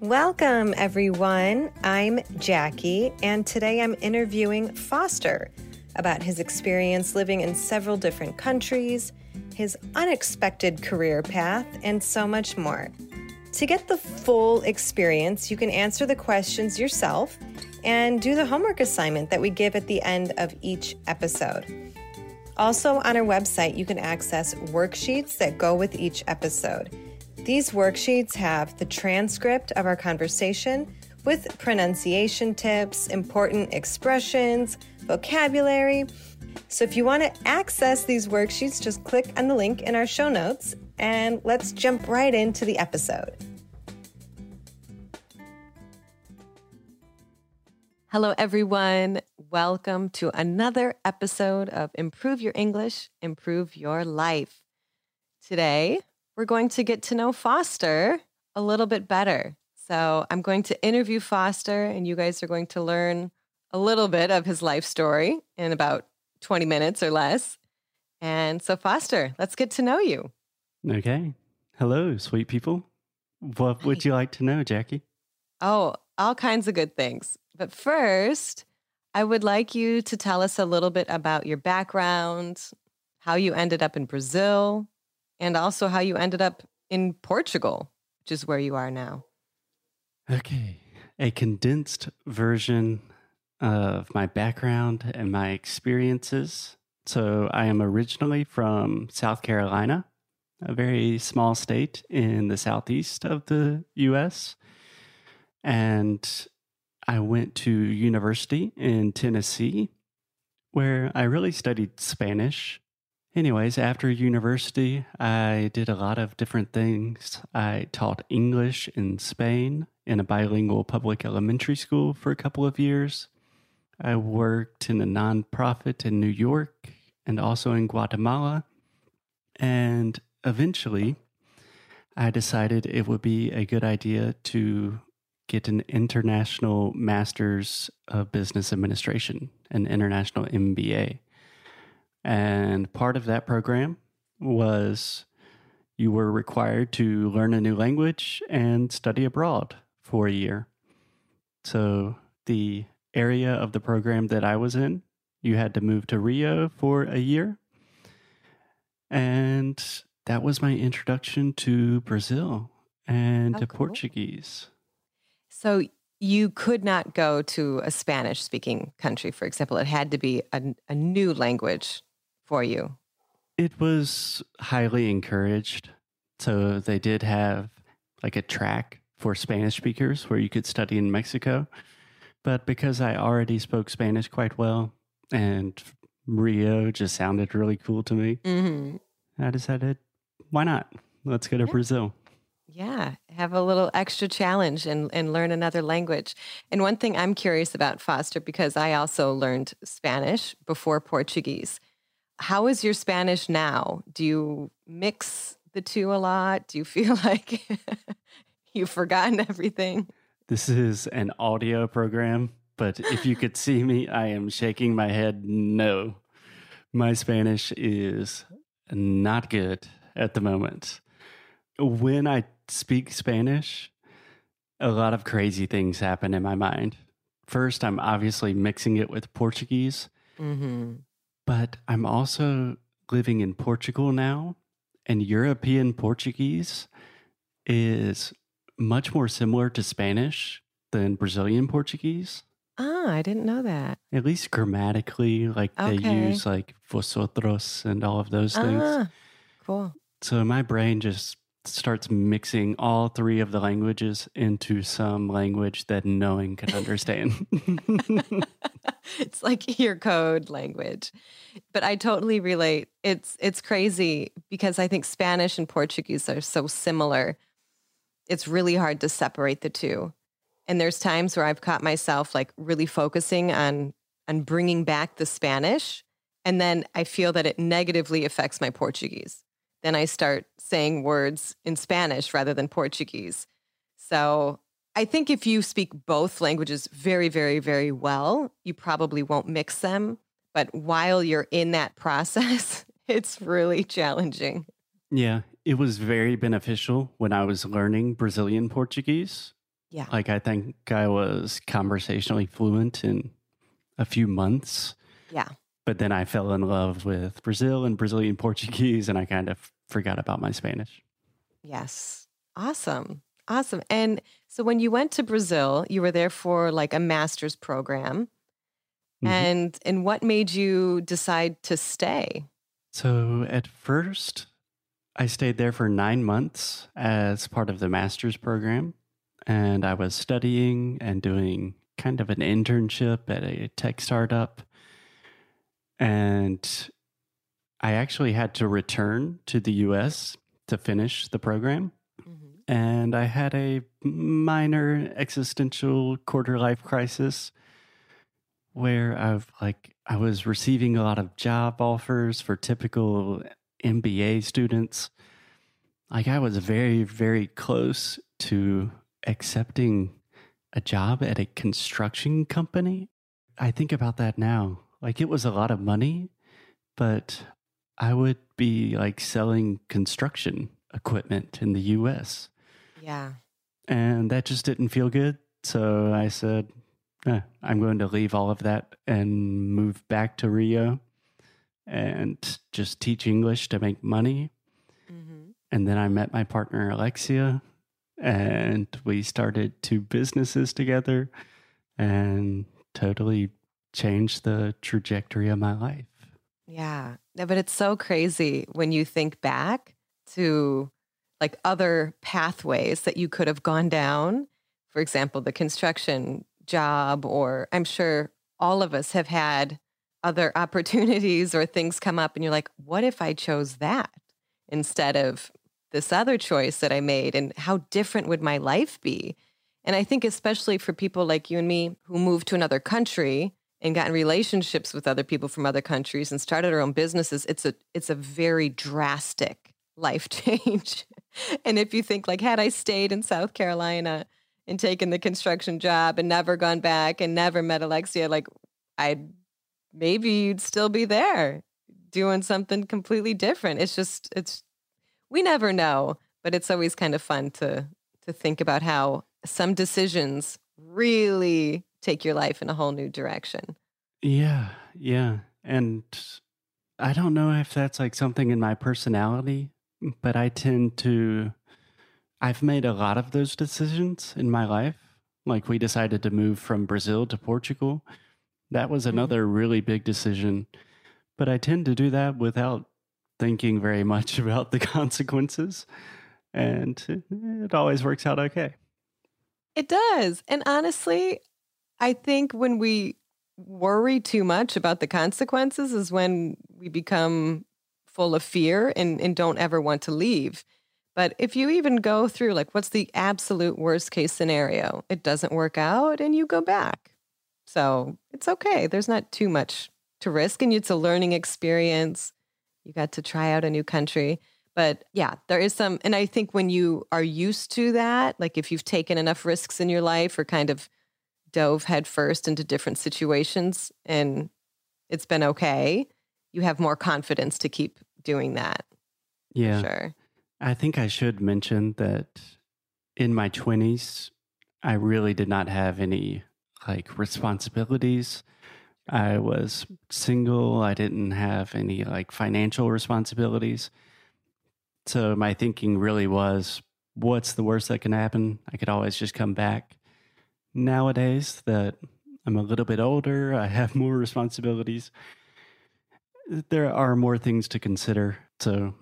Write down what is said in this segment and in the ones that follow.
Welcome, everyone. I'm Jackie, and today I'm interviewing Foster about his experience living in several different countries, his unexpected career path, and so much more. To get the full experience, you can answer the questions yourself and do the homework assignment that we give at the end of each episode. Also, on our website, you can access worksheets that go with each episode. These worksheets have the transcript of our conversation with pronunciation tips, important expressions, vocabulary. So if you want to access these worksheets, just click on the link in our show notes and let's jump right into the episode. Hello, everyone. Welcome to another episode of Improve Your English, Improve Your Life. Today, we're going to get to know Foster a little bit better. So I'm going to interview Foster, and you guys are going to learn a little bit of his life story in about 20 minutes or less. And so, Foster, let's get to know you. Okay. Hello, sweet people. What would you like to know, Jackie? Oh, all kinds of good things. But first, I would like you to tell us a little bit about your background, how you ended up in Brazil, and also how you ended up in Portugal, which is where you are now. Okay. A condensed version of my background and my experiences. So, I am originally from South Carolina, a very small state in the southeast of the US. And I went to university in Tennessee, where I really studied Spanish Anyways, after university, I did a lot of different things. I taught English in Spain in a bilingual public elementary school for a couple of years. I worked in a nonprofit in New York and also in Guatemala. And eventually, I decided it would be a good idea to get an international master's of business administration, an international MBA. And part of that program was you were required to learn a new language and study abroad for a year. So, the area of the program that I was in, you had to move to Rio for a year. And that was my introduction to Brazil and oh, to cool. Portuguese. So, you could not go to a Spanish speaking country, for example. It had to be a, a new language for you? It was highly encouraged. So they did have like a track for Spanish speakers where you could study in Mexico. But because I already spoke Spanish quite well and Rio just sounded really cool to me, mm-hmm. I decided, why not? Let's go to yeah. Brazil. Yeah, have a little extra challenge and, and learn another language. And one thing I'm curious about, Foster, because I also learned Spanish before Portuguese. How is your Spanish now? Do you mix the two a lot? Do you feel like you've forgotten everything? This is an audio program, but if you could see me, I am shaking my head no. My Spanish is not good at the moment. When I speak Spanish, a lot of crazy things happen in my mind. First, I'm obviously mixing it with Portuguese. Mm-hmm. But I'm also living in Portugal now, and European Portuguese is much more similar to Spanish than Brazilian Portuguese. Ah, I didn't know that. At least grammatically, like okay. they use like vosotros and all of those things. Ah, cool. So my brain just starts mixing all three of the languages into some language that no one can understand. it's like your code language. But I totally relate. It's it's crazy because I think Spanish and Portuguese are so similar. It's really hard to separate the two. And there's times where I've caught myself like really focusing on on bringing back the Spanish and then I feel that it negatively affects my Portuguese then I start saying words in Spanish rather than Portuguese. So I think if you speak both languages very, very, very well, you probably won't mix them. But while you're in that process, it's really challenging. Yeah, it was very beneficial when I was learning Brazilian Portuguese Yeah. Like, I think I was conversationally fluent in a few months. Yeah. But then I fell in love with Brazil and Brazilian Portuguese, and I kind of forgot about my Spanish. Yes. Awesome. Awesome. And so when you went to Brazil, you were there for like a master's program. Mhm. And and what made you decide to stay? So at first, I stayed there for nine months as part of the master's program. And I was studying and doing kind of an internship at a tech startup. And I actually had to return to the US to finish the program. And I had a minor existential quarter life crisis where I've like I was receiving a lot of job offers for typical MBA students. Like I was very, very close to accepting a job at a construction company. I think about that now. Like it was a lot of money, but I would be like selling construction equipment in the US. Yeah. And that just didn't feel good. So I said, eh, I'm going to leave all of that and move back to Rio and just teach English to make money. hmm And then I met my partner, Alexia, and we started two businesses together and totally changed the trajectory of my life. Yeah. No, but it's so crazy when you think back to like other pathways that you could have gone down. For example, the construction job, or I'm sure all of us have had other opportunities or things come up, and you're like, what if I chose that instead of this other choice that I made? And how different would my life be? And I think, especially for people like you and me who moved to another country and got in relationships with other people from other countries and started our own businesses, it's a it's a very drastic life change. and if you think like, had I stayed in South Carolina and taken the construction job and never gone back and never met Alexia, like I'd maybe you'd still be there doing something completely different. It's just it's we never know, but it's always kind of fun to to think about how some decisions really take your life in a whole new direction. Yeah, yeah. And I don't know if that's like something in my personality, but I tend to I've made a lot of those decisions in my life. Like we decided to move from Brazil to Portugal. That was Mhm. another really big decision. But I tend to do that without thinking very much about the consequences. And it always works out okay. It does. And honestly, I think when we worry too much about the consequences is when we become full of fear and, and don't ever want to leave. But if you even go through, like, what's the absolute worst case scenario? It doesn't work out and you go back. So it's okay. There's not too much to risk. And it's a learning experience. You got to try out a new country. But yeah, there is some, and I think when you are used to that, like if you've taken enough risks in your life or kind of dove headfirst into different situations and it's been okay, you have more confidence to keep doing that. Yeah. Sure. I think I should mention that in my 20s, I really did not have any like responsibilities. I was single. I didn't have any like financial responsibilities. So my thinking really was what's the worst that can happen? I could always just come back. Nowadays, that I'm a little bit older, I have more responsibilities. There are more things to consider. So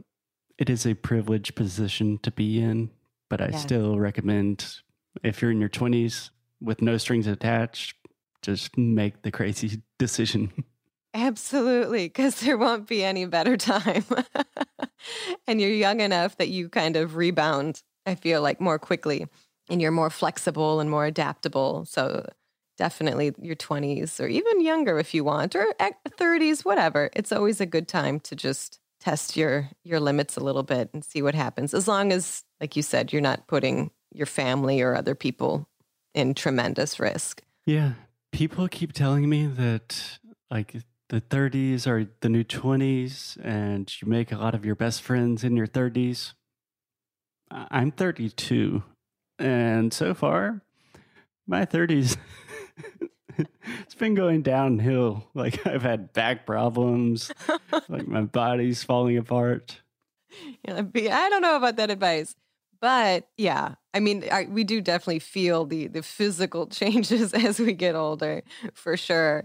it is a privileged position to be in, but I Yes. still recommend if you're in your 20s with no strings attached, just make the crazy decision. Absolutely, because there won't be any better time. and you're young enough that you kind of rebound, I feel like, more quickly and you're more flexible and more adaptable. So, definitely your 20s or even younger if you want, or 30s, whatever. It's always a good time to just test your your limits a little bit and see what happens as long as like you said you're not putting your family or other people in tremendous risk yeah. People keep telling me that like the 30s are the new 20s and you make a lot of your best friends in your 30s. I- I'm 32 and so far my 30s, it's been going downhill. Like I've had back problems, like my body's falling apart. Yeah, I don't know about that advice. But yeah, I mean, I, we do definitely feel the the physical changes as we get older, for sure.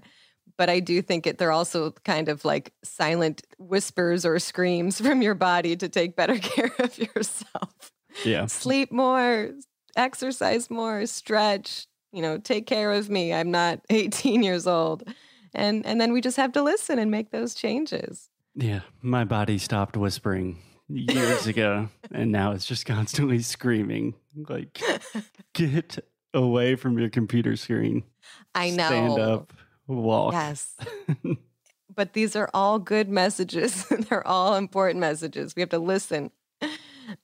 But I do think it, they're also kind of like silent whispers or screams from your body to take better care of yourself. Yeah, sleep more, exercise more, stretch. You know, take care of me. I'm not 18 years old, and and then we just have to listen and make those changes. Yeah, my body stopped whispering years ago, and now it's just constantly screaming, like, get away from your computer screen. I know. Stand up, walk. Yes. but these are all good messages. They're all important messages. We have to listen.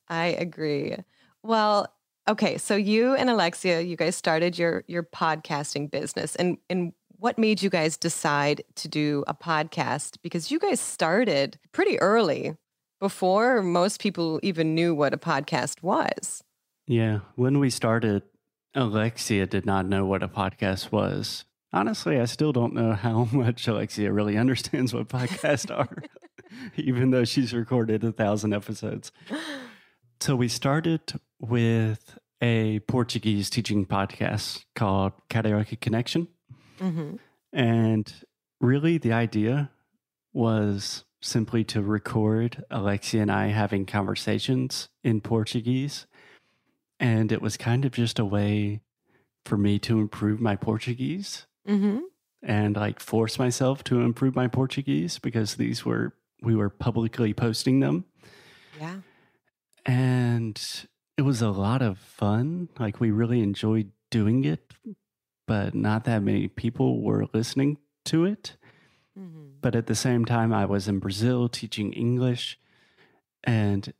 I agree. Well, okay, so you and Alexia, you guys started your your podcasting business and and what made you guys decide to do a podcast because you guys started pretty early before most people even knew what a podcast was. Yeah. When we started, Alexia did not know what a podcast was. Honestly, I still don't know how much Alexia really understands what podcasts are, even though she's recorded a thousand episodes. So we started with a Portuguese teaching podcast called Carioca Connection. Mm-hmm. And really, the idea was simply to record Alexia and I having conversations in Portuguese. And it was kind of just a way for me to improve my Portuguese mm-hmm. and like force myself to improve my Portuguese because these were, we were publicly posting them. Yeah. And it was a lot of fun. Like we really enjoyed doing it, but not that many people were listening to it. Mm-hmm. But at the same time, I was in Brazil teaching English, and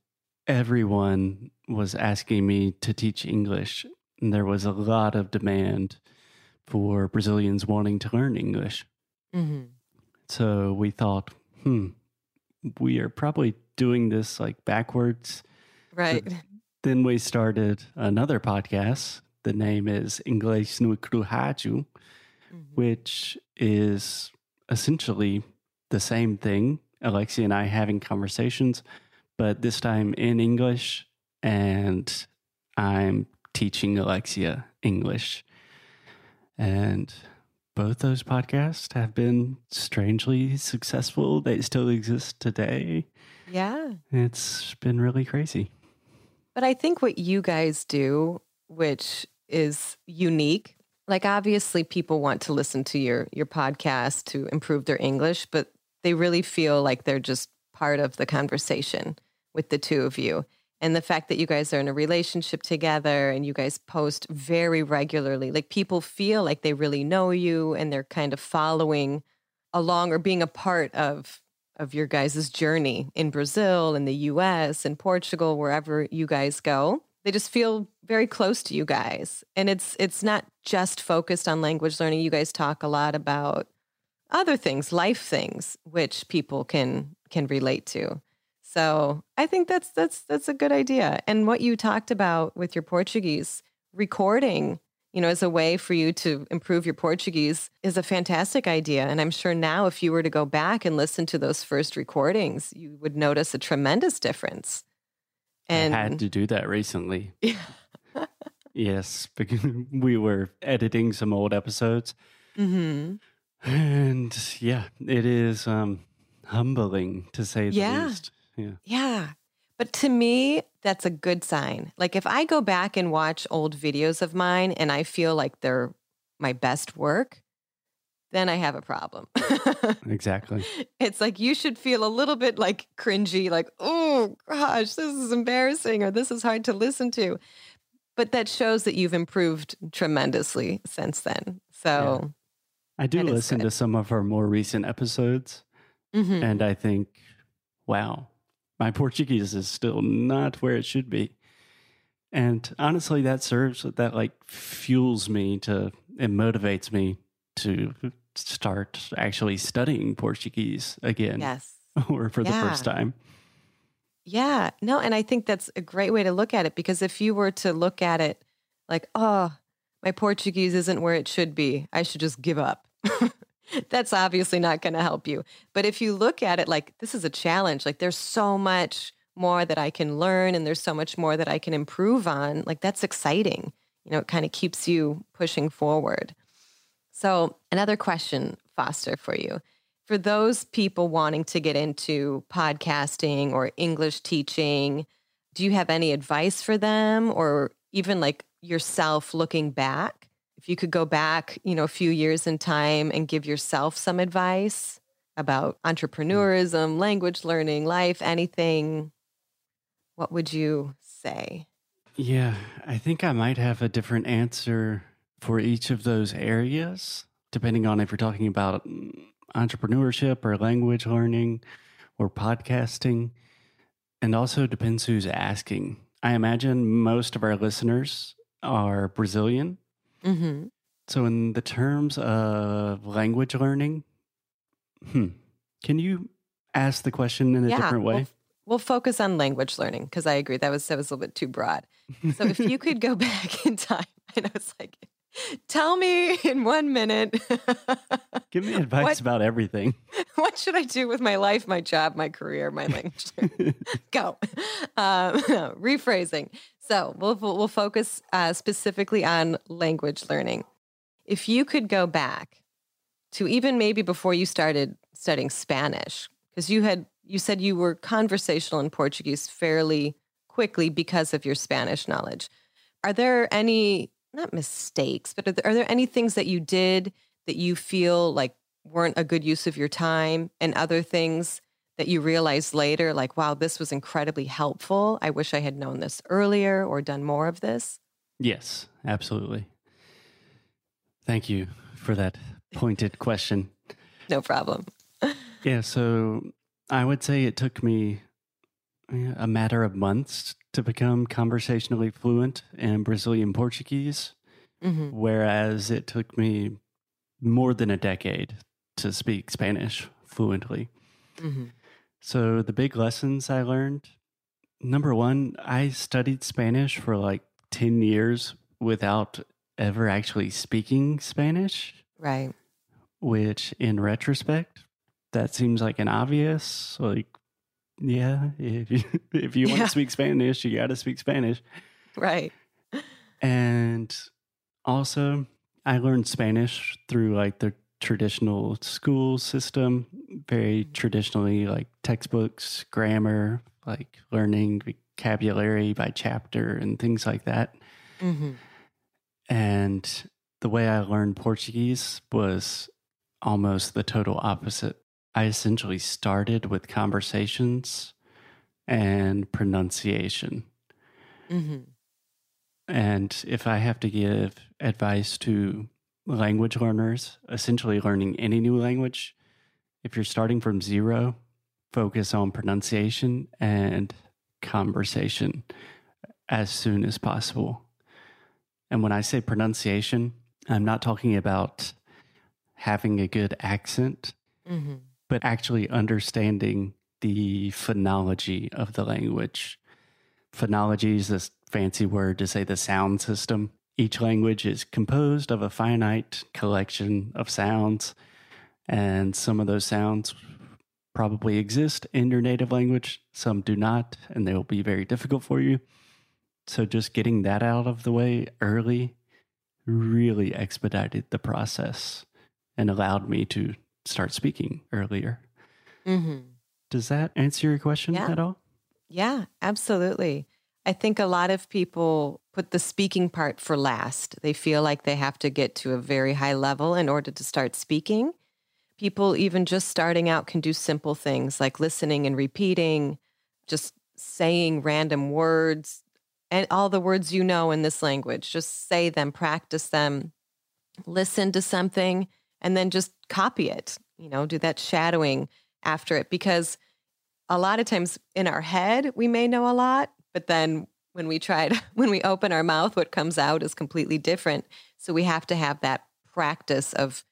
everyone was asking me to teach English. And there was a lot of demand for Brazilians wanting to learn English. Mm-hmm. So we thought, hmm, we are probably doing this like backwards. Right. Then we started another podcast. The name is Inglês no Rádio, mm-hmm. which is essentially the same thing. Alexia and I having conversations, but this time in English, and I'm teaching Alexia English. And both those podcasts have been strangely successful. They still exist today. Yeah. It's been really crazy. But I think what you guys do, which is unique, like obviously people want to listen to your your podcast to improve their english but they really feel like they're just part of the conversation with the two of you. And the fact that you guys are in a relationship together and you guys post very regularly like people feel like they really know you and they're kind of following along or being a part of of your guys' journey in Brazil in the US in Portugal wherever you guys go. They just feel very close to you guys. And it's it's not just focused on language learning. You guys talk a lot about other things life things which people can can relate to. So i think that's that's that's a good idea. And what you talked about with your portuguese recording you know as a way for you to improve your portuguese is a fantastic idea and i'm sure now if you were to go back and listen to those first recordings you would notice a tremendous difference and I had to do that recently. Yeah. yes, because we were editing some old episodes. Mm-hmm. And yeah, it is um, humbling to say the yeah. least. Yeah. Yeah. But to me, that's a good sign. Like if I go back and watch old videos of mine and I feel like they're my best work, then I have a problem. exactly. It's like you should feel a little bit like cringy, like, oh gosh, this is embarrassing or this is hard to listen to. But that shows that you've improved tremendously since then. So yeah. I do listen to some of our more recent episodes mm-hmm. and I think, wow, my Portuguese is still not where it should be. And honestly, that serves, that like fuels me to, it motivates me to start actually studying Portuguese again. Yes. or for yeah. the first time. Yeah. No, and I think that's a great way to look at it because if you were to look at it like, oh, my Portuguese isn't where it should be. I should just give up. That's obviously not going to help you. But if you look at it like this is a challenge, like there's so much more that I can learn and there's so much more that I can improve on, like that's exciting. You know, it kind of keeps you pushing forward. So, another question, Foster, for you. For those people wanting to get into podcasting or English teaching, do you have any advice for them or even like yourself looking back? If you could go back, you know, a few years in time and give yourself some advice about hmm. entrepreneurism, language learning, life, anything, what would you say? Yeah, I think I might have a different answer for each of those areas, depending on if you're talking about mm, entrepreneurship or language learning or podcasting. And also depends who's asking. I imagine most of our listeners are Brazilian. Mm-hmm. So, in the terms of language learning, hmm, can you ask the question in a yeah, different way? We'll, we'll focus on language learning because I agree that was that was a little bit too broad. So, if you could go back in time, I know it's like Tell me in one minute. Give me advice what, about everything. What should I do with my life, my job, my career, my language? Go. Um, rephrasing. So we'll we'll focus uh, specifically on language learning. If you could go back to even maybe before you started studying Spanish, because you had you said you were conversational in Portuguese fairly quickly because of your Spanish knowledge. Are there any not mistakes, but are there, are there any things that you did that you feel like weren't a good use of your time and other things that you realized later, like, wow, this was incredibly helpful. I wish I had known this earlier or done more of this? Yes, absolutely. Thank you for that pointed question. no problem. yeah, so I would say it took me eh, a matter of months to become conversationally fluent in Brazilian Portuguese, mm-hmm. whereas it took me more than a decade to speak Spanish fluently. Mm-hmm. So, the big lessons I learned number one, I studied Spanish for like 10 years without ever actually speaking Spanish. Right. Which, in retrospect, that seems like an obvious, like, yeah, if you, if you yeah. want to speak Spanish, you got to speak Spanish. Right. And also, I learned Spanish through like the traditional school system, very mm-hmm. traditionally, like textbooks, grammar, like learning vocabulary by chapter and things like that. Mm-hmm. And the way I learned Portuguese was almost the total opposite. I essentially started with conversations and pronunciation. Mm-hmm. And if I have to give advice to language learners, essentially learning any new language, if you're starting from zero, focus on pronunciation and conversation as soon as possible. And when I say pronunciation, I'm not talking about having a good accent. Mm-hmm but actually understanding the phonology of the language. Phonology is this fancy word to say the sound system. Each language is composed of a finite collection of sounds, and some of those sounds probably exist in your native language, some do not, and they will be very difficult for you. So, just getting that out of the way early really expedited the process and allowed me to start speaking earlier. Mm-hmm. Does that answer your question yeah. at all? Yeah, absolutely. I think a lot of people put the speaking part for last. They feel like they have to get to a very high level in order to start speaking. People, even just starting out, can do simple things like listening and repeating, just saying random words and all the words you know in this language. Just say them, practice them, listen to something, and then just copy it, you know, do that shadowing after it. Because a lot of times in our head, we may know a lot, but then when we try to, when we open our mouth, what comes out is completely different. So we have to have that practice of,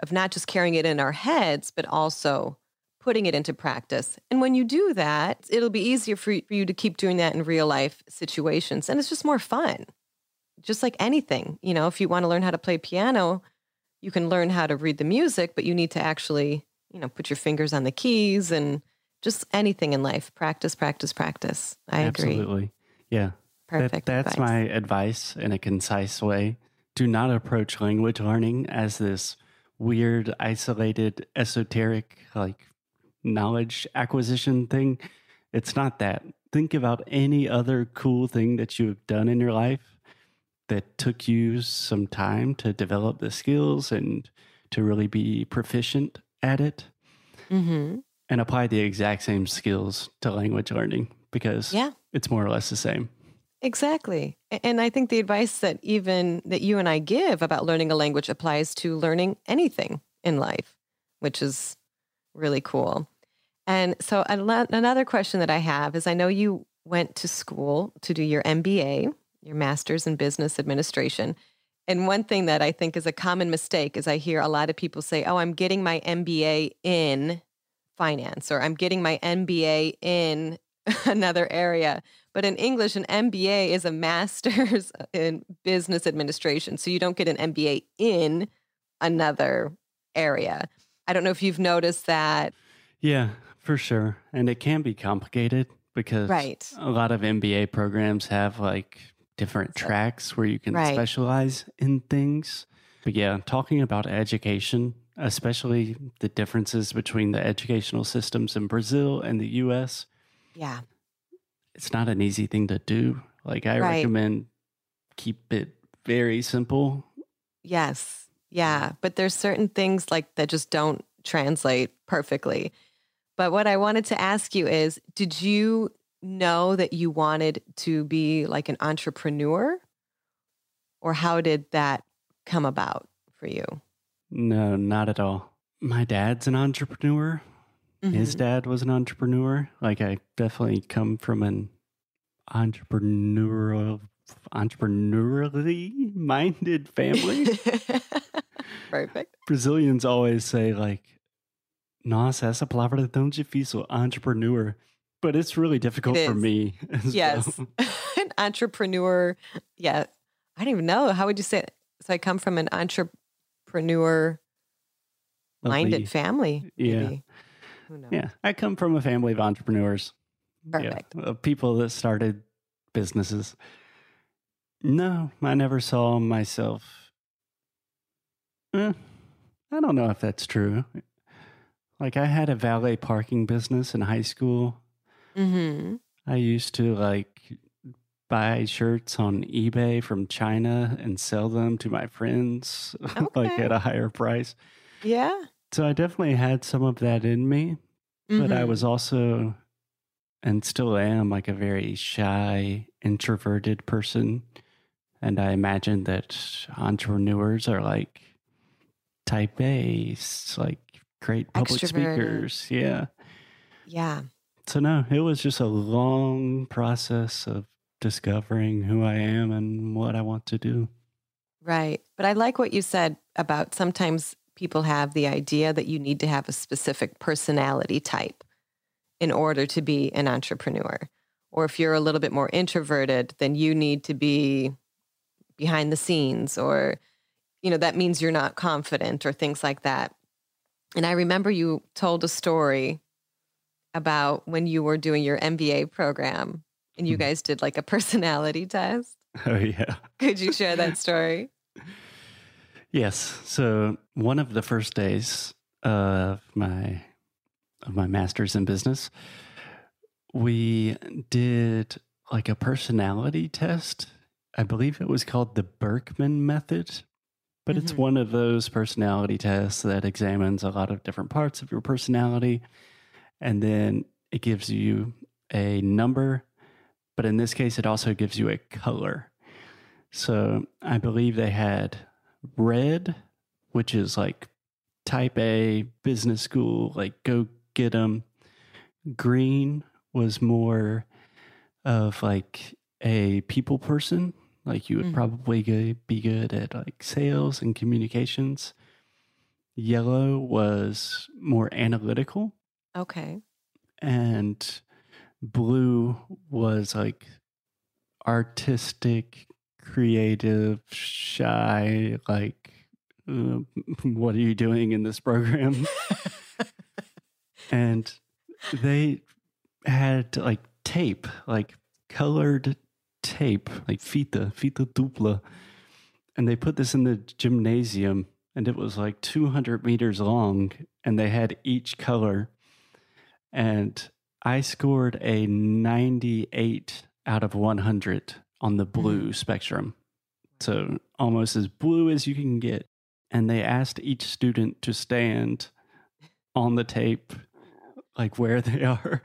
of not just carrying it in our heads, but also putting it into practice. And when you do that, it'll be easier for you to keep doing that in real life situations. And it's just more fun just like anything, you know, if you want to learn how to play piano, you can learn how to read the music, but you need to actually, you know, put your fingers on the keys and just anything in life. Practice, practice, practice. I agree. Absolutely. Yeah. That- Perfect. that's advice. my advice in a concise way. Do not approach language learning as this weird, isolated, esoteric, like knowledge acquisition thing. It's not that. Think about any other cool thing that you have done in your life that took you some time to develop the skills and to really be proficient at it Mhm. and apply the exact same skills to language learning because Yeah. it's more or less the same. Exactly. And I think the advice that even that you and I give about learning a language applies to learning anything in life, which is really cool. And so another question that I have is I know you went to school to do your MBA, your master's in business administration. And one thing that I think is a common mistake is I hear a lot of people say, "Oh, I'm getting my MBA in finance," or "I'm getting my MBA in another area." But in English, an MBA is a master's in business administration. So you don't get an MBA in another area. I don't know if you've noticed that. Yeah, for sure. And it can be complicated because Right. a lot of MBA programs have like different So- tracks where you can Right. specialize in things. But yeah, talking about education, especially the differences between the educational systems in Brazil and the US, Yeah. it's not an easy thing to do. Like I Right. recommend keep it very simple. Yes. Yeah. But there's certain things like that just don't translate perfectly. But what I wanted to ask you is did you know that you wanted to be like an entrepreneur? Or how did that come about for you? No, not at all. My dad's an entrepreneur. His Mhm. dad was an entrepreneur. Like I definitely come from an entrepreneurial entrepreneurially minded family. Perfect. Brazilians always say like Nossa, essa palavra tão difícil, entrepreneur. But it's really difficult It for me. as Yes. well. an entrepreneur. Yeah. I don't even know. How would you say it? So I come from an entrepreneur minded family. Yeah. Maybe. Who knows? Yeah. I come from a family of entrepreneurs. Perfect. Yeah, of people that started businesses. No, I never saw myself. Eh, I don't know if that's true. Like, I had a valet parking business in high school. Hmm I used to like buy shirts on eBay from China and sell them to my friends, like at a higher price. Yeah. So I definitely had some of that in me. but I Mhm. was also and still am like a very shy, introverted person. And I imagine that entrepreneurs are like type A, like great public speakers. Yeah. Yeah. So, no, it was just a long process of discovering who I am and what I want to do. Right. But I like what you said about sometimes people have the idea that you need to have a specific personality type in order to be an entrepreneur. Or if you're a little bit more introverted, then you need to be behind the scenes or you know that means you're not confident or things like that. And I remember you told a story about when you were doing your MBA program and you Mhm. guys did like a personality test. Oh, yeah. Could you share that story? Yes. So one of the first days of my of my master's in business, we did like a personality test. I believe it was called the Birkman method. But it's Mhm. one of those personality tests that examines a lot of different parts of your personality. And then it gives you a number, but in this case, it also gives you a color. So I believe they had red, which is like type A business school, like go get them. Green was more of like a people person, like you would Mhm. probably go, be good at like sales and communications. Yellow was more analytical, Okay. and blue was like artistic, creative, shy, like, uh, what are you doing in this program? and they had like tape, like colored tape, like fita, fita dupla. And they put this in the gymnasium and it was like 200 meters long and they had each color. And I scored a 98 out of 100 on the blue mm-hmm. spectrum. So almost as blue as you can get. And they asked each student to stand on the tape, like where they are.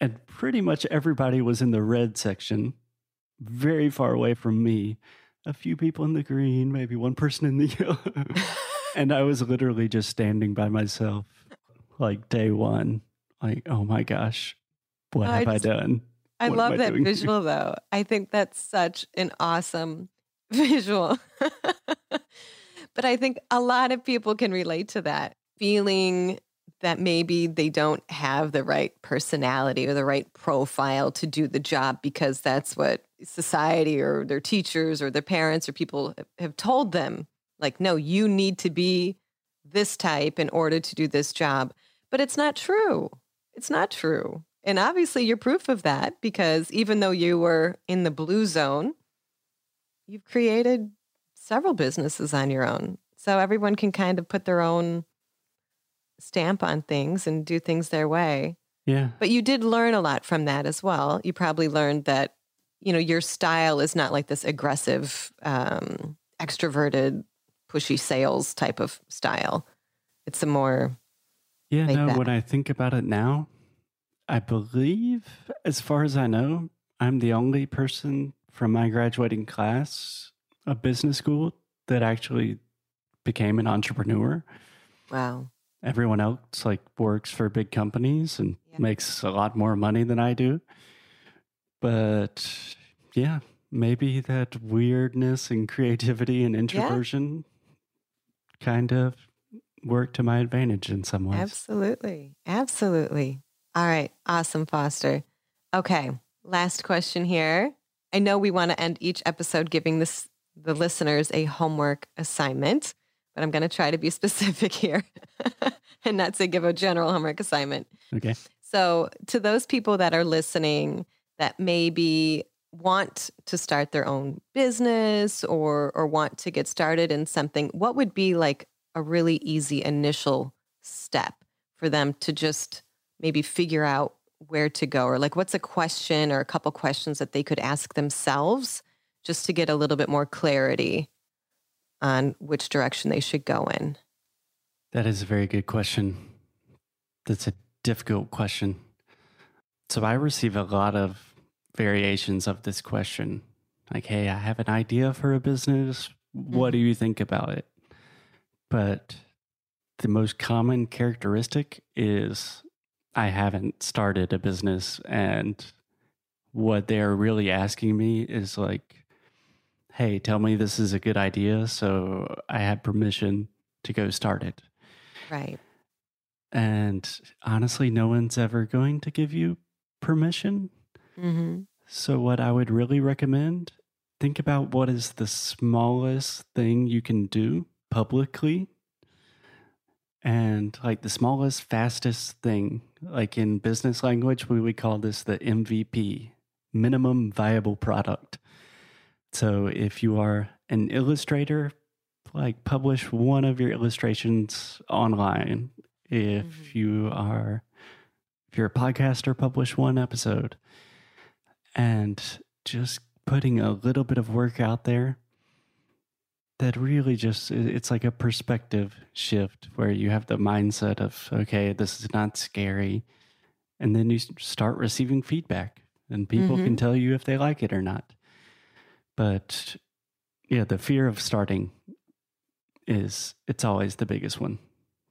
And pretty much everybody was in the red section, very far away from me. A few people in the green, maybe one person in the yellow. and I was literally just standing by myself, like day one. Like, oh my gosh, what oh, have I, just, I done? I what love I that visual here? though. I think that's such an awesome visual. but I think a lot of people can relate to that feeling that maybe they don't have the right personality or the right profile to do the job because that's what society or their teachers or their parents or people have told them. Like, no, you need to be this type in order to do this job. But it's not true. It's not true. And obviously, you're proof of that because even though you were in the blue zone, you've created several businesses on your own. So everyone can kind of put their own stamp on things and do things their way. Yeah. But you did learn a lot from that as well. You probably learned that, you know, your style is not like this aggressive, um, extroverted, pushy sales type of style. It's a more. Yeah, no, when I think about it now, I believe, as far as I know, I'm the only person from my graduating class of business school that actually became an entrepreneur. Wow everyone else like works for big companies and yeah. makes a lot more money than I do. But yeah, maybe that weirdness and creativity and introversion yeah. kind of work to my advantage in some ways. Absolutely. Absolutely. All right. Awesome, Foster. Okay. Last question here. I know we want to end each episode giving this the listeners a homework assignment but I'm going to try to be specific here and not say give a general homework assignment. Okay. So, to those people that are listening that maybe want to start their own business or or want to get started in something, what would be like a really easy initial step for them to just maybe figure out where to go or like what's a question or a couple questions that they could ask themselves just to get a little bit more clarity on which direction they should go in? That is a very good question. That's a difficult question. So I receive a lot of variations of this question. Like, hey, I have an idea for a business. What do mm-hmm. you think about it? But the most common characteristic is I haven't started a business. And what they're really asking me is like, hey, tell me this is a good idea. So I have permission to go start it. Right. And honestly, no one's ever going to give you permission. Mm-hmm. So, what I would really recommend think about what is the smallest thing you can do publicly and like the smallest, fastest thing. Like in business language, we would call this the MVP, minimum viable product. So if you are an illustrator, like publish one of your illustrations online. If mm-hmm. you are if you're a podcaster, publish one episode. And just putting a little bit of work out there that really just it's like a perspective shift where you have the mindset of okay this is not scary and then you start receiving feedback and people mm-hmm. can tell you if they like it or not but yeah, the fear of starting is it's always the biggest one.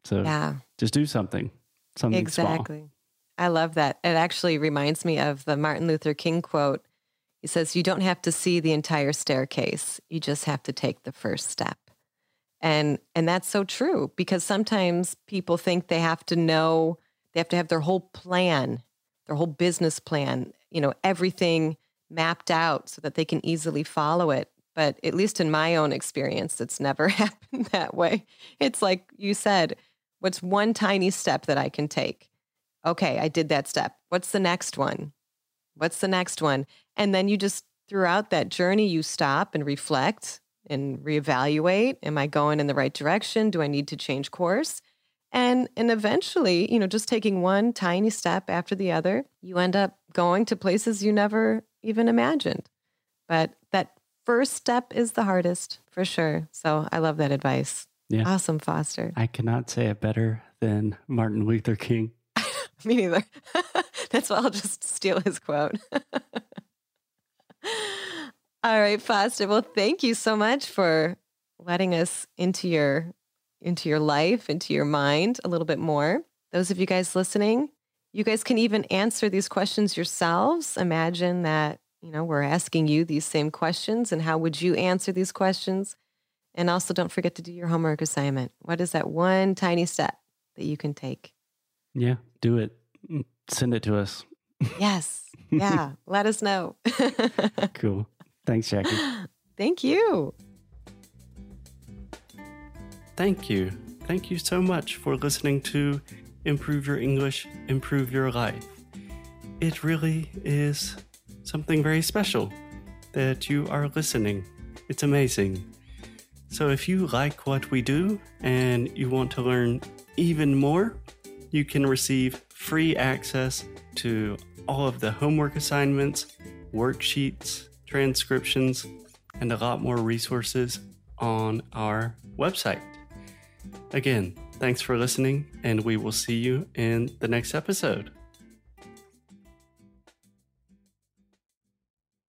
So yeah. just do something. Something exactly. Small. I love that. It actually reminds me of the Martin Luther King quote. He says, You don't have to see the entire staircase. You just have to take the first step. And and that's so true because sometimes people think they have to know, they have to have their whole plan, their whole business plan, you know, everything mapped out so that they can easily follow it. But at least in my own experience, it's never happened that way. It's like you said, what's one tiny step that I can take? Okay, I did that step. What's the next one? What's the next one? And then you just, throughout that journey, you stop and reflect and reevaluate. Am I going in the right direction? Do I need to change course? And and eventually, you know, just taking one tiny step after the other, you end up going to places you never even imagined. But that first step is the hardest for sure. So I love that advice. Yeah. Awesome, Foster. I cannot say it better than Martin Luther King. Me neither. That's why I'll just steal his quote. All right, Foster. Well, thank you so much for letting us into your into your life, into your mind a little bit more. Those of you guys listening, you guys can even answer these questions yourselves. Imagine that, you know, we're asking you these same questions and how would you answer these questions? And also don't forget to do your homework assignment. What is that one tiny step that you can take? Yeah, do it. Mm, send it to us. Yes. Yeah. Let us know. cool. Thanks, Jackie. Thank you. Thank you. Thank you so much for listening to Improve Your English, Improve Your Life. It really is something very special that you are listening. It's amazing. So, if you like what we do and you want to learn even more, you can receive free access to all of the homework assignments, worksheets, transcriptions, and a lot more resources on our website. Again, thanks for listening, and we will see you in the next episode.